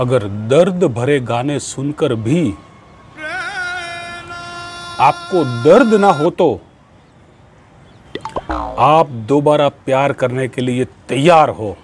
अगर दर्द भरे गाने सुनकर भी आपको दर्द ना हो तो आप दोबारा प्यार करने के लिए तैयार हो।